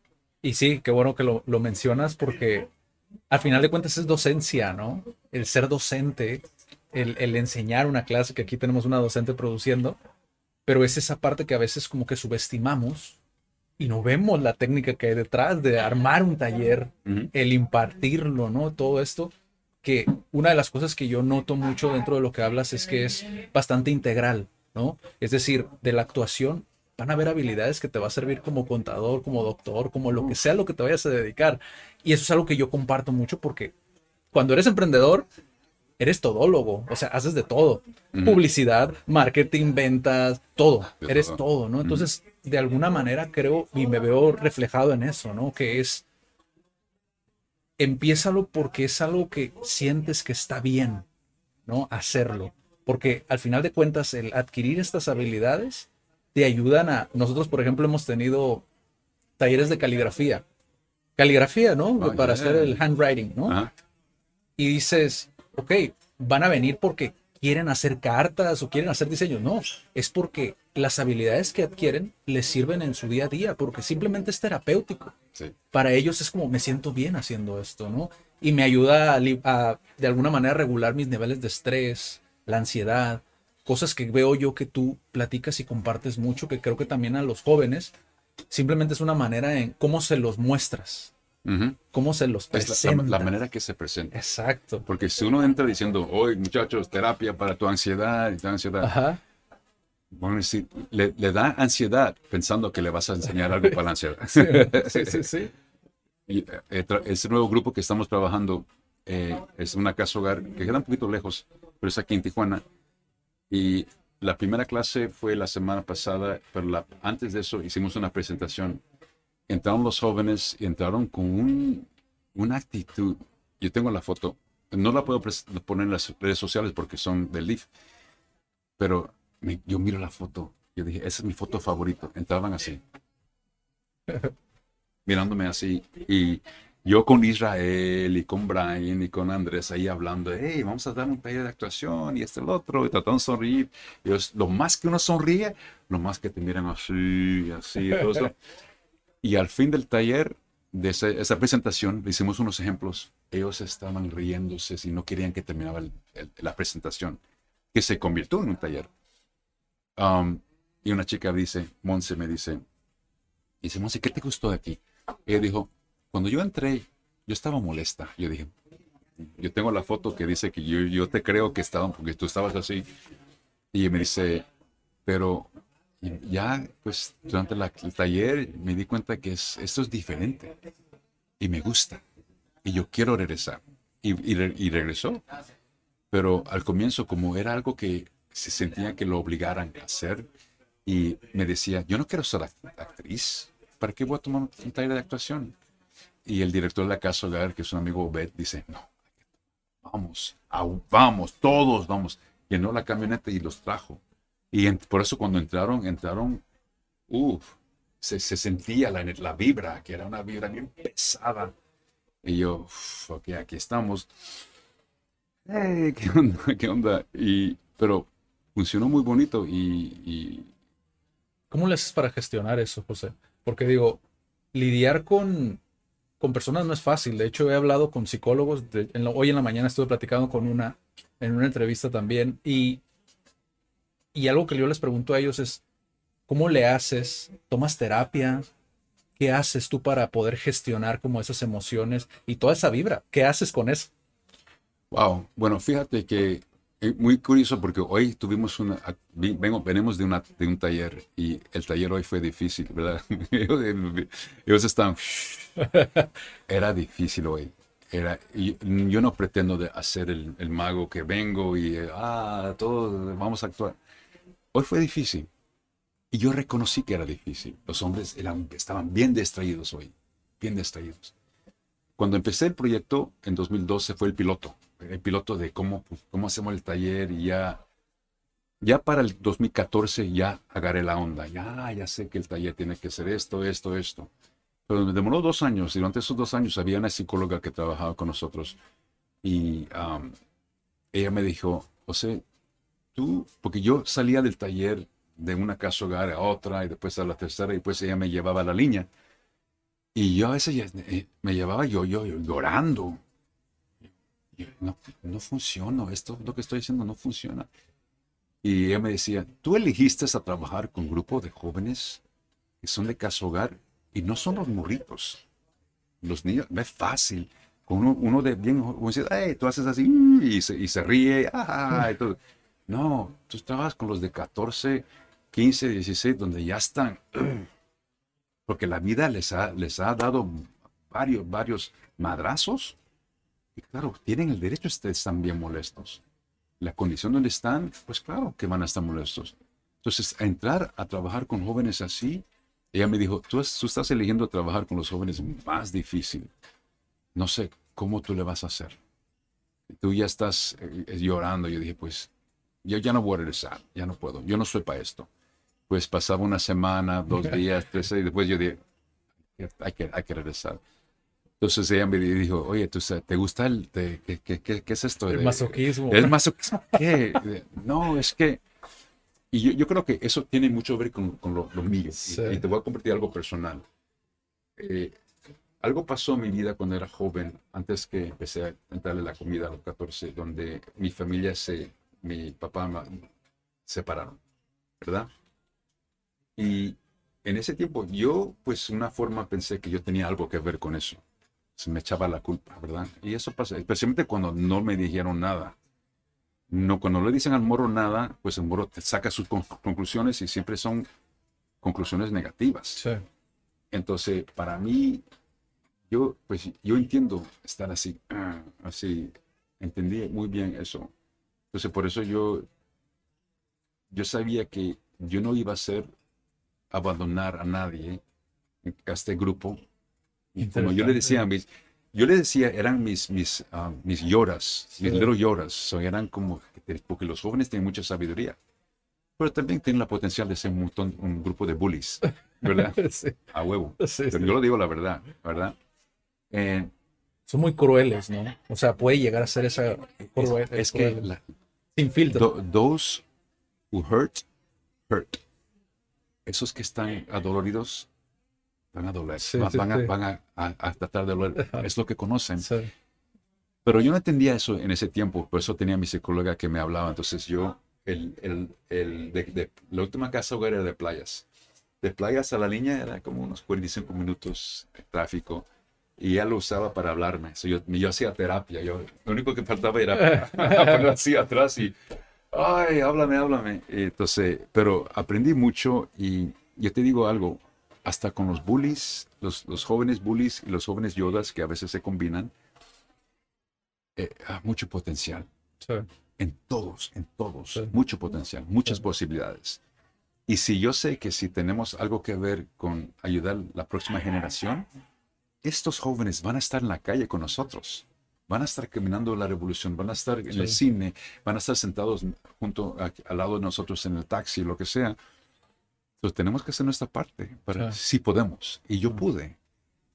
y sí, qué bueno que lo, lo mencionas, porque al final de cuentas es docencia, ¿no? El ser docente, el, el enseñar una clase, que aquí tenemos una docente produciendo, pero es esa parte que a veces como que subestimamos y no vemos la técnica que hay detrás de armar un taller, el impartirlo, ¿no? Todo esto, que una de las cosas que yo noto mucho dentro de lo que hablas es que es bastante integral. ¿no? Es decir, de la actuación van a haber habilidades que te va a servir como contador, como doctor, como lo que sea lo que te vayas a dedicar. Y eso es algo que yo comparto mucho porque cuando eres emprendedor, eres todólogo, o sea, haces de todo. Publicidad, marketing, ventas, todo. eres todo, ¿no? Entonces, de alguna manera creo y me veo reflejado en eso, ¿no? Que es, empiézalo porque es algo que sientes que está bien, ¿no? Hacerlo. Porque al final de cuentas, el adquirir estas habilidades te ayudan a... Nosotros, por ejemplo, hemos tenido talleres de caligrafía. Caligrafía, ¿no? Oh, Para yeah. hacer el handwriting, ¿no? Y dices, ok, van a venir porque quieren hacer cartas o quieren hacer diseños. No, es porque las habilidades que adquieren les sirven en su día a día, porque simplemente es terapéutico. Sí. Para ellos es como, me siento bien haciendo esto, ¿no? Y me ayuda a, de alguna manera, regular mis niveles de estrés, la ansiedad, cosas que veo yo que tú platicas y compartes mucho, que creo que también a los jóvenes simplemente es una manera en cómo se los muestras, Ujú. cómo se los Es la- la, manera que se presenta. Exacto. Porque si uno entra diciendo, hoy muchachos, terapia para tu ansiedad y tu ansiedad, Ajá. bueno, sí, le, le da ansiedad pensando que le vas a enseñar algo para la ansiedad. Sí, sí, sí. Y, eh, tra- ese nuevo grupo que estamos trabajando eh, es una casa hogar que queda un poquito lejos, pero es aquí en Tijuana. Y la primera clase fue la semana pasada, pero la- antes de eso hicimos una presentación. Entraron los jóvenes y entraron con un- una actitud. Yo tengo la foto, no la puedo poner en las redes sociales porque son del LIF, pero me- yo miro la foto. Yo dije, esa es mi foto favorita. Entraban así mirándome así. Y yo con Israel y con Brian y con Andrés ahí hablando, hey, vamos a dar un taller de actuación y este el otro, y tratando de sonreír. Y lo más que uno sonríe, lo más que te miran así, así, todo eso. Y al fin del taller, de esa, esa presentación, le hicimos unos ejemplos. Ellos estaban riéndose si no querían que terminara el- el- la presentación, que se convirtió en un taller. Um, y una chica dice, Monse me dice, dice, Monse, ¿qué te gustó de aquí? Ella dijo, cuando yo entré, yo estaba molesta. Yo dije, yo tengo la foto que dice que yo, yo te creo que estaba, porque tú estabas así. Y me dice, pero ya, pues, durante la- el taller me di cuenta que es, esto es diferente. Y me gusta. Y yo quiero regresar. Y, y re- y regresó. Pero al comienzo, como era algo que se sentía que lo obligaran a hacer, y me decía, yo no quiero ser act- actriz. ¿Para qué voy a tomar un taller de actuación? Y el director de la casa hogar, que es un amigo Obed, dice, no, vamos, vamos, todos vamos. Llenó la camioneta y los trajo. Y por eso cuando entraron, entraron, uff, se, se sentía la, la vibra, que era una vibra bien pesada. Y yo, "Uf, ok, aquí estamos. Hey, ¿qué onda? ¿Qué onda? Y, pero funcionó muy bonito y, ¿Cómo le haces para gestionar eso, José? Porque digo, lidiar con, con personas no es fácil. De hecho, he hablado con psicólogos. hoy en la mañana estuve platicando con una en una entrevista también. Y, y algo que yo les pregunto a ellos es, ¿cómo le haces? ¿Tomas terapia? ¿Qué haces tú para poder gestionar como esas emociones y toda esa vibra? ¿Qué haces con eso? Wow, bueno, fíjate que es muy curioso porque hoy tuvimos una, vengo, venimos de, una, de un taller y el taller hoy fue difícil, ¿verdad? Ellos, están, era difícil hoy. Era, y yo no pretendo de hacer el, el mago que vengo y, ah, todos vamos a actuar. Hoy fue difícil. Y yo reconocí que era difícil. Los hombres eran, estaban bien distraídos hoy, bien distraídos. Cuando empecé el proyecto en 2012 fue el piloto, el piloto de cómo, cómo hacemos el taller y ya, ya para el 2014 ya agarré la onda, ya, ya sé que el taller tiene que ser esto, esto, esto. Pero me demoró dos años y durante esos dos años había una psicóloga que trabajaba con nosotros y ella me dijo, José, tú, porque yo salía del taller de una casa hogar a otra y después a la tercera y después ella me llevaba a la línea. Y yo a veces eh, me llevaba yo, yo, yo llorando. No, no funciona, esto lo que estoy diciendo no funciona. Y ella me decía, tú elegiste a trabajar con un grupo de jóvenes que son de casa hogar y no son los morritos. Los niños, no es fácil. Uno, uno de bien, como dice, "Ay, tú haces así y se, y se ríe, ah, y todo. No, tú trabajas con los de 14, 15, 16, donde ya están. Porque la vida les ha, les ha dado varios, varios madrazos. Y claro, tienen el derecho a estar bien molestos. La condición donde están, pues claro que van a estar molestos. Entonces, a entrar a trabajar con jóvenes así, ella me dijo, tú, tú estás eligiendo trabajar con los jóvenes más difícil. No sé cómo tú le vas a hacer. Tú ya estás eh, llorando. Yo dije, pues, yo ya no voy a regresar, ya no puedo, yo no soy para esto. Pues pasaba una semana, dos días, tres, y después yo dije, hay que, hay que regresar. Entonces ella me dijo, oye, ¿tú, ¿te gusta el, qué, qué, qué, es esto? El masoquismo. ¿El masoquismo qué? no, es que, y yo, yo, creo que eso tiene mucho que ver con, con lo, mío. Y, te voy a compartir algo personal. Eh, algo pasó en mi vida cuando era joven, antes que empecé a entrarle la comida a los 14, donde mi familia se, mi papá se separaron, ¿verdad? Y en ese tiempo yo, pues, una forma pensé que yo tenía algo que ver con eso. Se me echaba la culpa, ¿verdad? Y eso pasa, especialmente cuando no me dijeron nada. No, cuando le dicen al moro nada, pues el moro te saca sus conclusiones y siempre son conclusiones negativas. Sí. Entonces, para mí, yo, pues, yo entiendo estar así, así, entendí muy bien eso. Entonces, por eso yo, yo sabía que yo no iba a ser abandonar a nadie a este grupo. Como yo le decía a mis, yo le decía, eran mis, mis, ah, mis lloras, mis little lloras, eran como, porque los jóvenes tienen mucha sabiduría, pero también tienen la potencial de ser un, montón, un grupo de bullies, ¿verdad? A huevo. pero yo lo digo la verdad, ¿verdad? Eh, Son muy crueles, ¿no? O sea, puede llegar a ser esa Es, que sin filtro. those who hurt, hurt. Esos que están adoloridos van a doler, van, a, van a, tratar de doler. Es lo que conocen. Pero yo no entendía eso en ese tiempo, por eso tenía mi psicóloga que me hablaba. Entonces yo, el, el, el de, la última casa hogar era de playas. De playas a la línea era como unos 45 minutos de tráfico y ella lo usaba para hablarme. yo, yo hacía terapia. Yo, lo único que faltaba era ponerlo así atrás y, ay, háblame, háblame. Entonces, pero aprendí mucho y yo te digo algo, hasta con los bullies, los, los jóvenes bullies y los jóvenes yodas que a veces se combinan, eh, mucho potencial. En todos, en todos. Mucho potencial, muchas posibilidades. Y si yo sé que si tenemos algo que ver con ayudar a la próxima generación, estos jóvenes van a estar en la calle con nosotros, van a estar caminando la revolución, van a estar en el cine, van a estar sentados junto al lado de nosotros en el taxi, lo que sea. Entonces tenemos que hacer nuestra parte, para, si podemos. Y yo pude.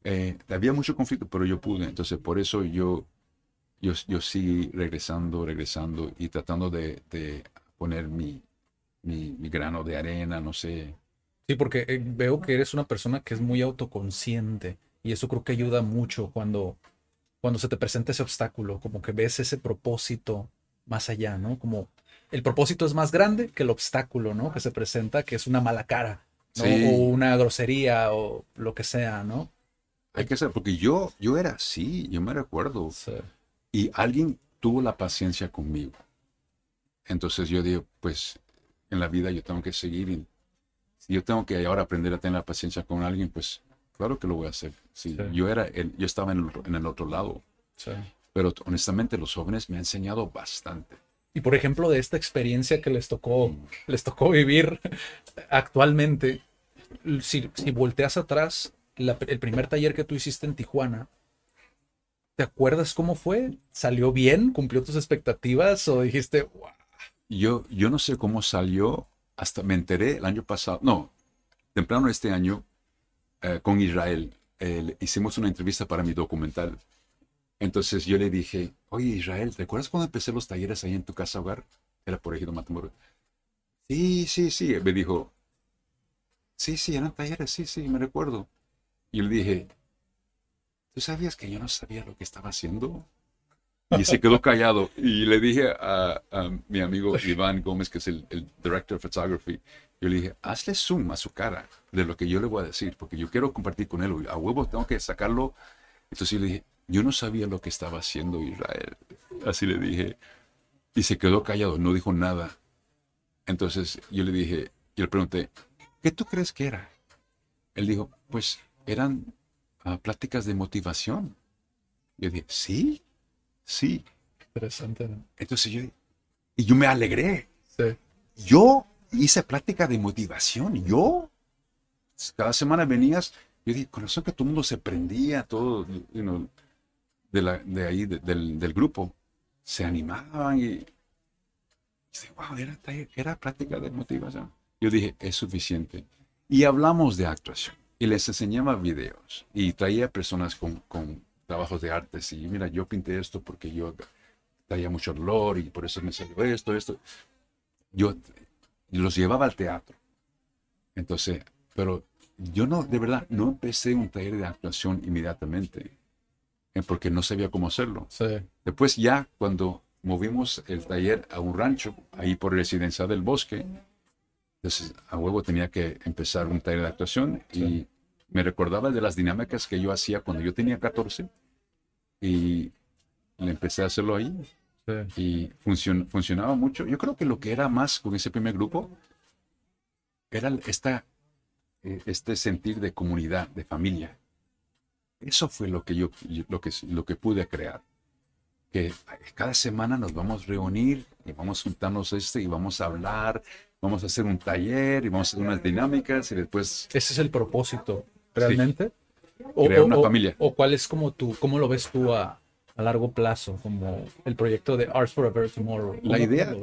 Eh, había mucho conflicto, pero yo pude. Entonces por eso yo, yo, yo sigo regresando, regresando y tratando de, de poner mi, mi, mi, grano de arena, no sé. Sí, porque eh, veo que eres una persona que es muy autoconsciente y eso creo que ayuda mucho cuando, cuando se te presenta ese obstáculo, como que ves ese propósito más allá, ¿no? Como el propósito es más grande que el obstáculo, ¿no? Que se presenta, que es una mala cara, ¿no? O una grosería o lo que sea, ¿no? Hay que ser, porque yo, yo era así, yo me recuerdo. Y alguien tuvo la paciencia conmigo. Entonces yo digo, pues en la vida yo tengo que seguir. Y si yo tengo que ahora aprender a tener la paciencia con alguien, pues Claro que lo voy a hacer. Sí, Yo, era yo estaba en el, otro lado. Pero honestamente los jóvenes me han enseñado bastante. Y por ejemplo, de esta experiencia que les tocó, mm. les tocó vivir actualmente, si, si volteas atrás, el primer taller que tú hiciste en Tijuana, ¿te acuerdas cómo fue? ¿Salió bien? ¿Cumplió tus expectativas? ¿O dijiste, wow? Yo, yo no sé cómo salió, hasta me enteré el año pasado, no, temprano este año, eh, con Israel. hicimos una entrevista para mi documental. Entonces yo le dije, oye Israel, ¿te acuerdas cuando empecé los talleres ahí en tu casa hogar? Era por Ejido Matamoros. Sí, sí, sí. Me dijo, sí, sí, eran talleres, sí, sí, me recuerdo. Y le dije, ¿tú sabías que yo no sabía lo que estaba haciendo? Y se quedó callado. Y le dije a, mi amigo Iván Gómez, que es el, el, director of photography, yo le dije, hazle zoom a su cara de lo que yo le voy a decir, porque yo quiero compartir con él. A huevo tengo que sacarlo. Entonces yo le dije, yo no sabía lo que estaba haciendo Israel. Así le dije. Y se quedó callado, no dijo nada. Entonces yo le dije, yo le pregunté, ¿qué tú crees que era? Él dijo, pues eran ah, pláticas de motivación. Yo dije, sí, sí. Interesante. ¿no? Entonces yo, y yo me alegré. Sí. Yo hice plática de motivación. Yo, cada semana venías, yo dije, con razón que todo el mundo se prendía, todo, you know, de, la, de ahí, de- del, del grupo, se animaban y, y dije, wow, era, era práctica de motivación. Yo dije, es suficiente. Y hablamos de actuación y les enseñaba videos y traía personas con, con trabajos de artes y mira, yo pinté esto porque yo traía mucho dolor y por eso me salió esto, esto. Yo los llevaba al teatro. Entonces, pero yo no, de verdad, no empecé un taller de actuación inmediatamente, eh, porque no sabía cómo hacerlo. Sí. Después ya cuando movimos el taller a un rancho, ahí por Residencia del Bosque, entonces a huevo tenía que empezar un taller de actuación y me recordaba de las dinámicas que yo hacía cuando yo tenía 14 y le empecé a hacerlo ahí Sí. y funcion- funcionaba mucho. Yo creo que lo que era más con ese primer grupo era esta, este sentir de comunidad, de familia. Eso fue lo que yo, lo que, lo que pude crear. Que cada semana nos vamos a reunir y vamos a juntarnos este y vamos a hablar, vamos a hacer un taller y vamos a hacer unas dinámicas y después Ese es el propósito, realmente. Crear una familia. O cuál es como tú, cómo lo ves tú a, a largo plazo, como el proyecto de Arts for a Better Tomorrow. La ¿Cómo- idea-?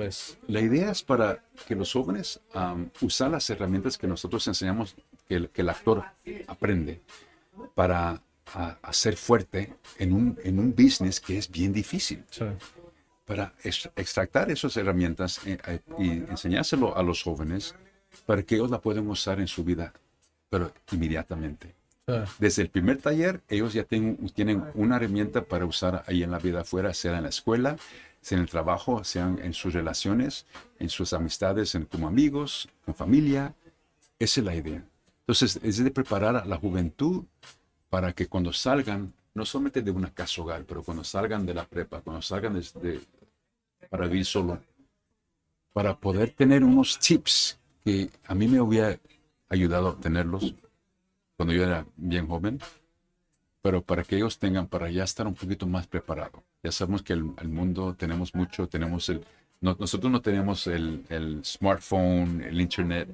La idea es para que los jóvenes um, usar las herramientas que nosotros enseñamos, que el, que el actor aprende, para a, a ser fuerte en un, en un business que es bien difícil. Sí. Para ex- extractar esas herramientas eh, eh, y enseñárselo a los jóvenes para que ellos la puedan usar en su vida, pero inmediatamente. Desde el primer taller, ellos ya tienen, tienen una herramienta para usar ahí en la vida afuera, sea en la escuela, sea en el trabajo, sean en sus relaciones, en sus amistades, en, como amigos, con familia. Esa es la idea. Entonces, es de preparar a la juventud para que cuando salgan, no solamente de una casa hogar, pero cuando salgan de la prepa, cuando salgan de, de- para vivir solo, para poder tener unos tips que a mí me hubiera ayudado a tenerlos cuando yo era bien joven, pero para que ellos tengan, para ya estar un poquito más preparado. Ya sabemos que el, el mundo tenemos mucho, tenemos el, no- nosotros no teníamos el, el smartphone, el internet,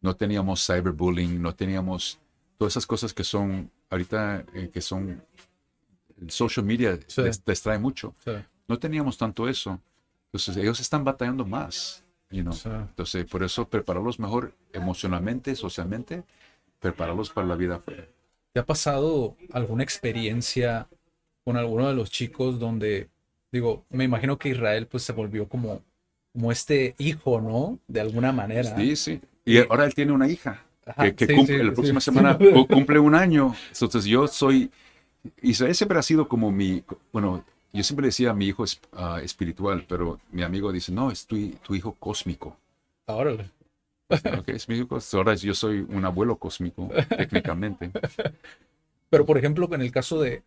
no teníamos cyberbullying, no teníamos todas esas cosas que son ahorita, eh, que son, el social media Sí. les distrae mucho. Sí. No teníamos tanto eso. Entonces ellos están batallando más. you know. Sí. Entonces, por eso prepararlos mejor emocionalmente, socialmente, prepararlos para la vida afuera. ¿Te ha pasado alguna experiencia con alguno de los chicos donde, digo, me imagino que Israel pues se volvió como, como este hijo, ¿no? De alguna manera. Sí, sí. Y ahora él tiene una hija Ajá, que, que sí, cumple, sí, la sí. próxima semana cu- cumple un año. Entonces yo soy, Israel siempre ha sido como mi, bueno, yo siempre decía mi hijo es, ah, espiritual, pero mi amigo dice, no, es tu, tu hijo cósmico. Órale. Ok, es mi hijo, ahora yo soy un abuelo cósmico, técnicamente. Pero por ejemplo, en el caso de,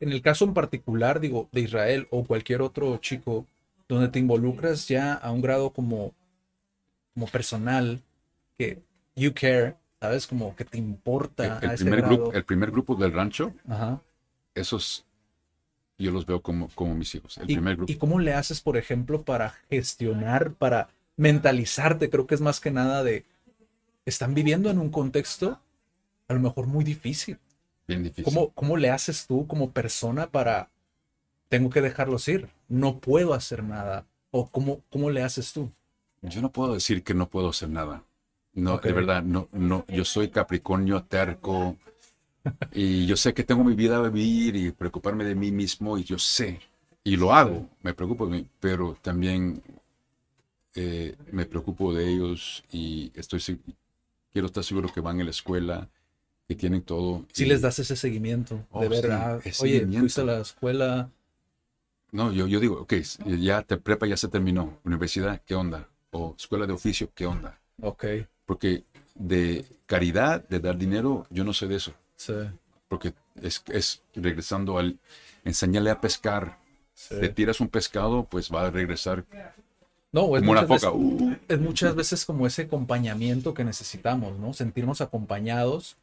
en el caso en particular, digo, de Israel o cualquier otro chico, donde te involucras ya a un grado como, como personal, que you care, ¿sabes? Como que te importa El, primer grado. grupo, el primer grupo del rancho, Ajá. esos yo los veo como, como mis hijos. El ¿Y, primer grupo. y cómo le haces, por ejemplo, para gestionar, para mentalizarte? Creo que es más que nada de, están viviendo en un contexto a lo mejor muy difícil. bien difícil. ¿Cómo, ¿Cómo le haces tú como persona para, tengo que dejarlos ir, no puedo hacer nada? ¿O cómo, cómo le haces tú? Yo no puedo decir que no puedo hacer nada. No, Ok. de verdad, no, no, yo soy Capricornio terco y yo sé que tengo mi vida a vivir y preocuparme de mí mismo y yo sé y lo hago, me preocupo pero también eh, me preocupo de ellos y estoy quiero estar seguro que van a la escuela, que tienen todo. Si y- les das ese seguimiento Oh, de ver, sí, ah, oye, seguimiento. fuiste a la escuela, No, yo, yo digo, ok, ya te prepa ya se terminó, universidad, ¿qué onda? O escuela de oficio, ¿qué onda? ok, Porque de caridad, de dar dinero, yo no sé de eso. sí, Porque es, es regresando al enseñarle a pescar. sí, Te tiras un pescado, pues va a regresar No, es como una muchas, foca. veces, es muchas veces como ese acompañamiento que necesitamos, ¿no? Sentirnos acompañados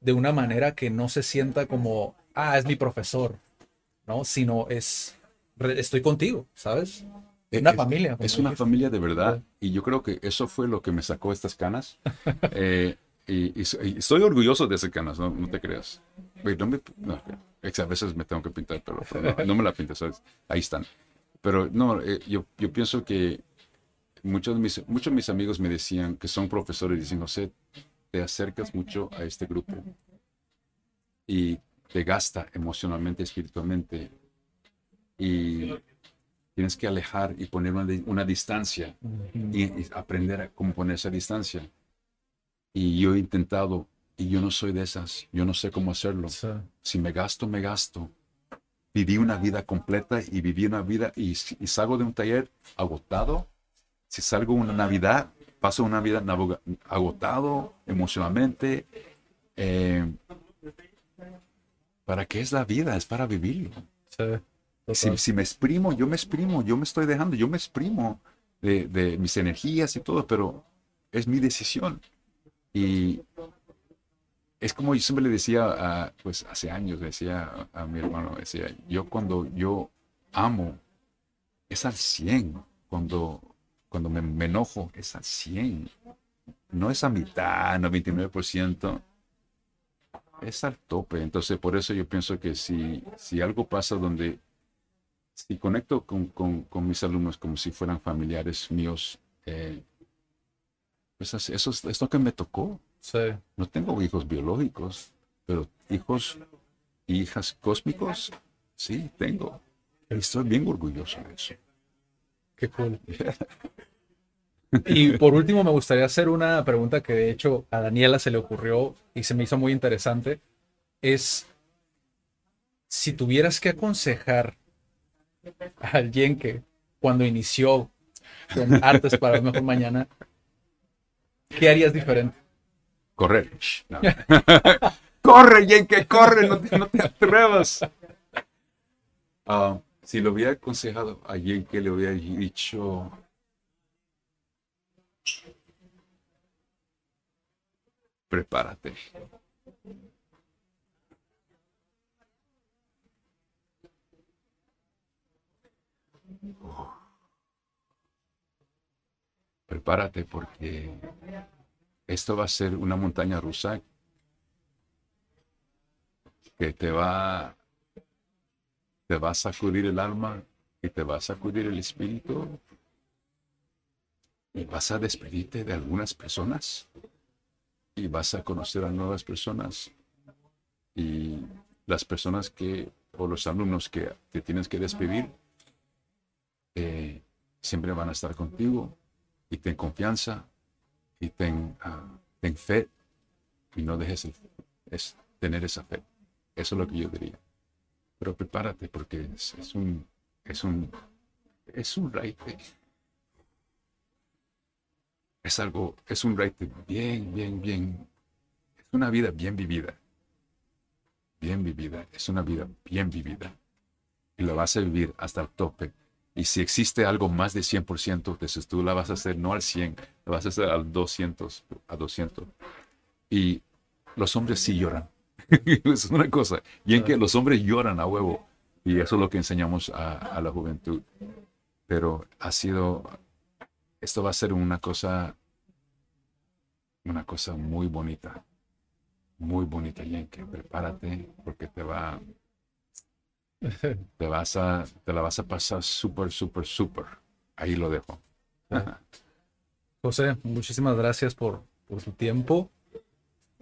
de una manera que no se sienta como, ah, es mi profesor, ¿no? Sino es, re- estoy contigo, ¿sabes? Una es- familia. Es una familia de verdad. Y yo creo que eso fue lo que me sacó estas canas. Eh, y, y estoy orgulloso de esas canas, no, no te creas. No me- no, a veces me tengo que pintar, pero, pero no, me la pintes, ¿sabes? ahí están. Pero no, eh, yo, yo pienso que muchos de, mis, muchos de mis amigos me decían que son profesores, dicen, José, te acercas mucho a este grupo y te gasta emocionalmente, espiritualmente. Y tienes que alejar y poner una, una distancia y, y aprender a cómo poner esa distancia. Y yo he intentado, y yo no soy de esas, yo no sé cómo hacerlo. Si me gasto, me gasto. Viví una vida completa y viví una vida y, y salgo de un taller agotado. Si salgo una Navidad, paso una vida agotado emocionalmente. Eh, ¿Para qué es la vida? Es para vivirlo. Sí, Si, si me exprimo, yo me exprimo, yo me estoy dejando, yo me exprimo de, de mis energías y todo, pero es mi decisión. Y es como yo siempre le decía, a, pues hace años, decía a, a mi hermano, decía, yo cuando yo amo, es al 100. Cuando, cuando me, me enojo, es al 100. No es a mitad, 99%. Es al tope. Entonces, por eso yo pienso que si, si algo pasa donde si conecto con, con- con mis alumnos como si fueran familiares míos, eh, pues es- eso es, es lo que me tocó. Sí. No tengo hijos biológicos, pero hijos hijas cósmicos, sí, tengo. Y estoy bien orgulloso de eso. Cool. Y por último, me gustaría hacer una pregunta que de hecho a Daniela se le ocurrió y se me hizo muy interesante. Es si tuvieras que aconsejar a alguien que cuando inició con Artes para un Mejor Mañana, ¿qué harías diferente? Correr. No. corre, Yenke, corre, no te, no te atrevas. Ah, si lo hubiera aconsejado a Yenke, le hubiera dicho. Prepárate. Prepárate porque esto va a ser una montaña rusa que te va, te va a sacudir el alma y te va a sacudir el espíritu. Y vas a despedirte de algunas personas. Y vas a conocer a nuevas personas. Y las personas que o los alumnos que te tienes que despedir eh, siempre van a estar contigo. Y ten confianza. Y ten, ah, ten fe. Y no dejes el- es tener esa fe. Eso es lo que yo diría. Pero prepárate porque es, un es un es un raite. Es algo, es un raite bien, bien, bien. Es una vida bien vivida. Bien vivida. Es una vida bien vivida. Y lo vas a vivir hasta el tope. Y si existe algo más de 100%, entonces tú la vas a hacer no al 100, la vas a hacer al 200, a 200. Y los hombres sí lloran. es una cosa. Y en que los hombres lloran a huevo. Y eso es lo que enseñamos a, a la juventud. Pero ha sido, esto va a ser una cosa, una cosa muy bonita. Muy bonita, Yenke. Prepárate porque te va, te vas a, te la vas a pasar súper, súper, súper. Ahí lo dejo. José, muchísimas gracias por, por tu tiempo.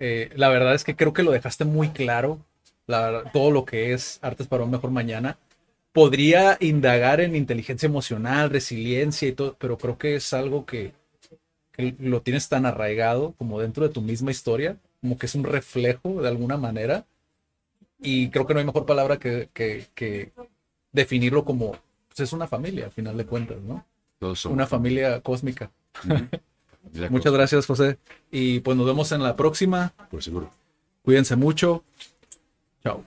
Eh, la verdad es que creo que lo dejaste muy claro, la todo lo que es Artes para un Mejor Mañana. Podría indagar en inteligencia emocional, resiliencia y todo, pero creo que es algo que, que lo tienes tan arraigado como dentro de tu misma historia, como que es un reflejo de alguna manera. Y creo que no hay mejor palabra que, que- que definirlo como, pues es una familia, al final de cuentas, ¿no? Todos somos Una familia cósmica. Ya Muchas gracias, José. Y pues nos vemos en la próxima. Por seguro. Cuídense mucho. Chao.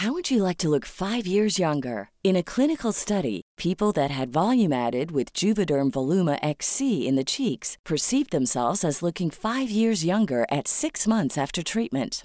How would you like to look five years younger? In a clinical study, people that had volume added with Juvederm Voluma XC in the cheeks perceived themselves as looking five years younger at six months after treatment.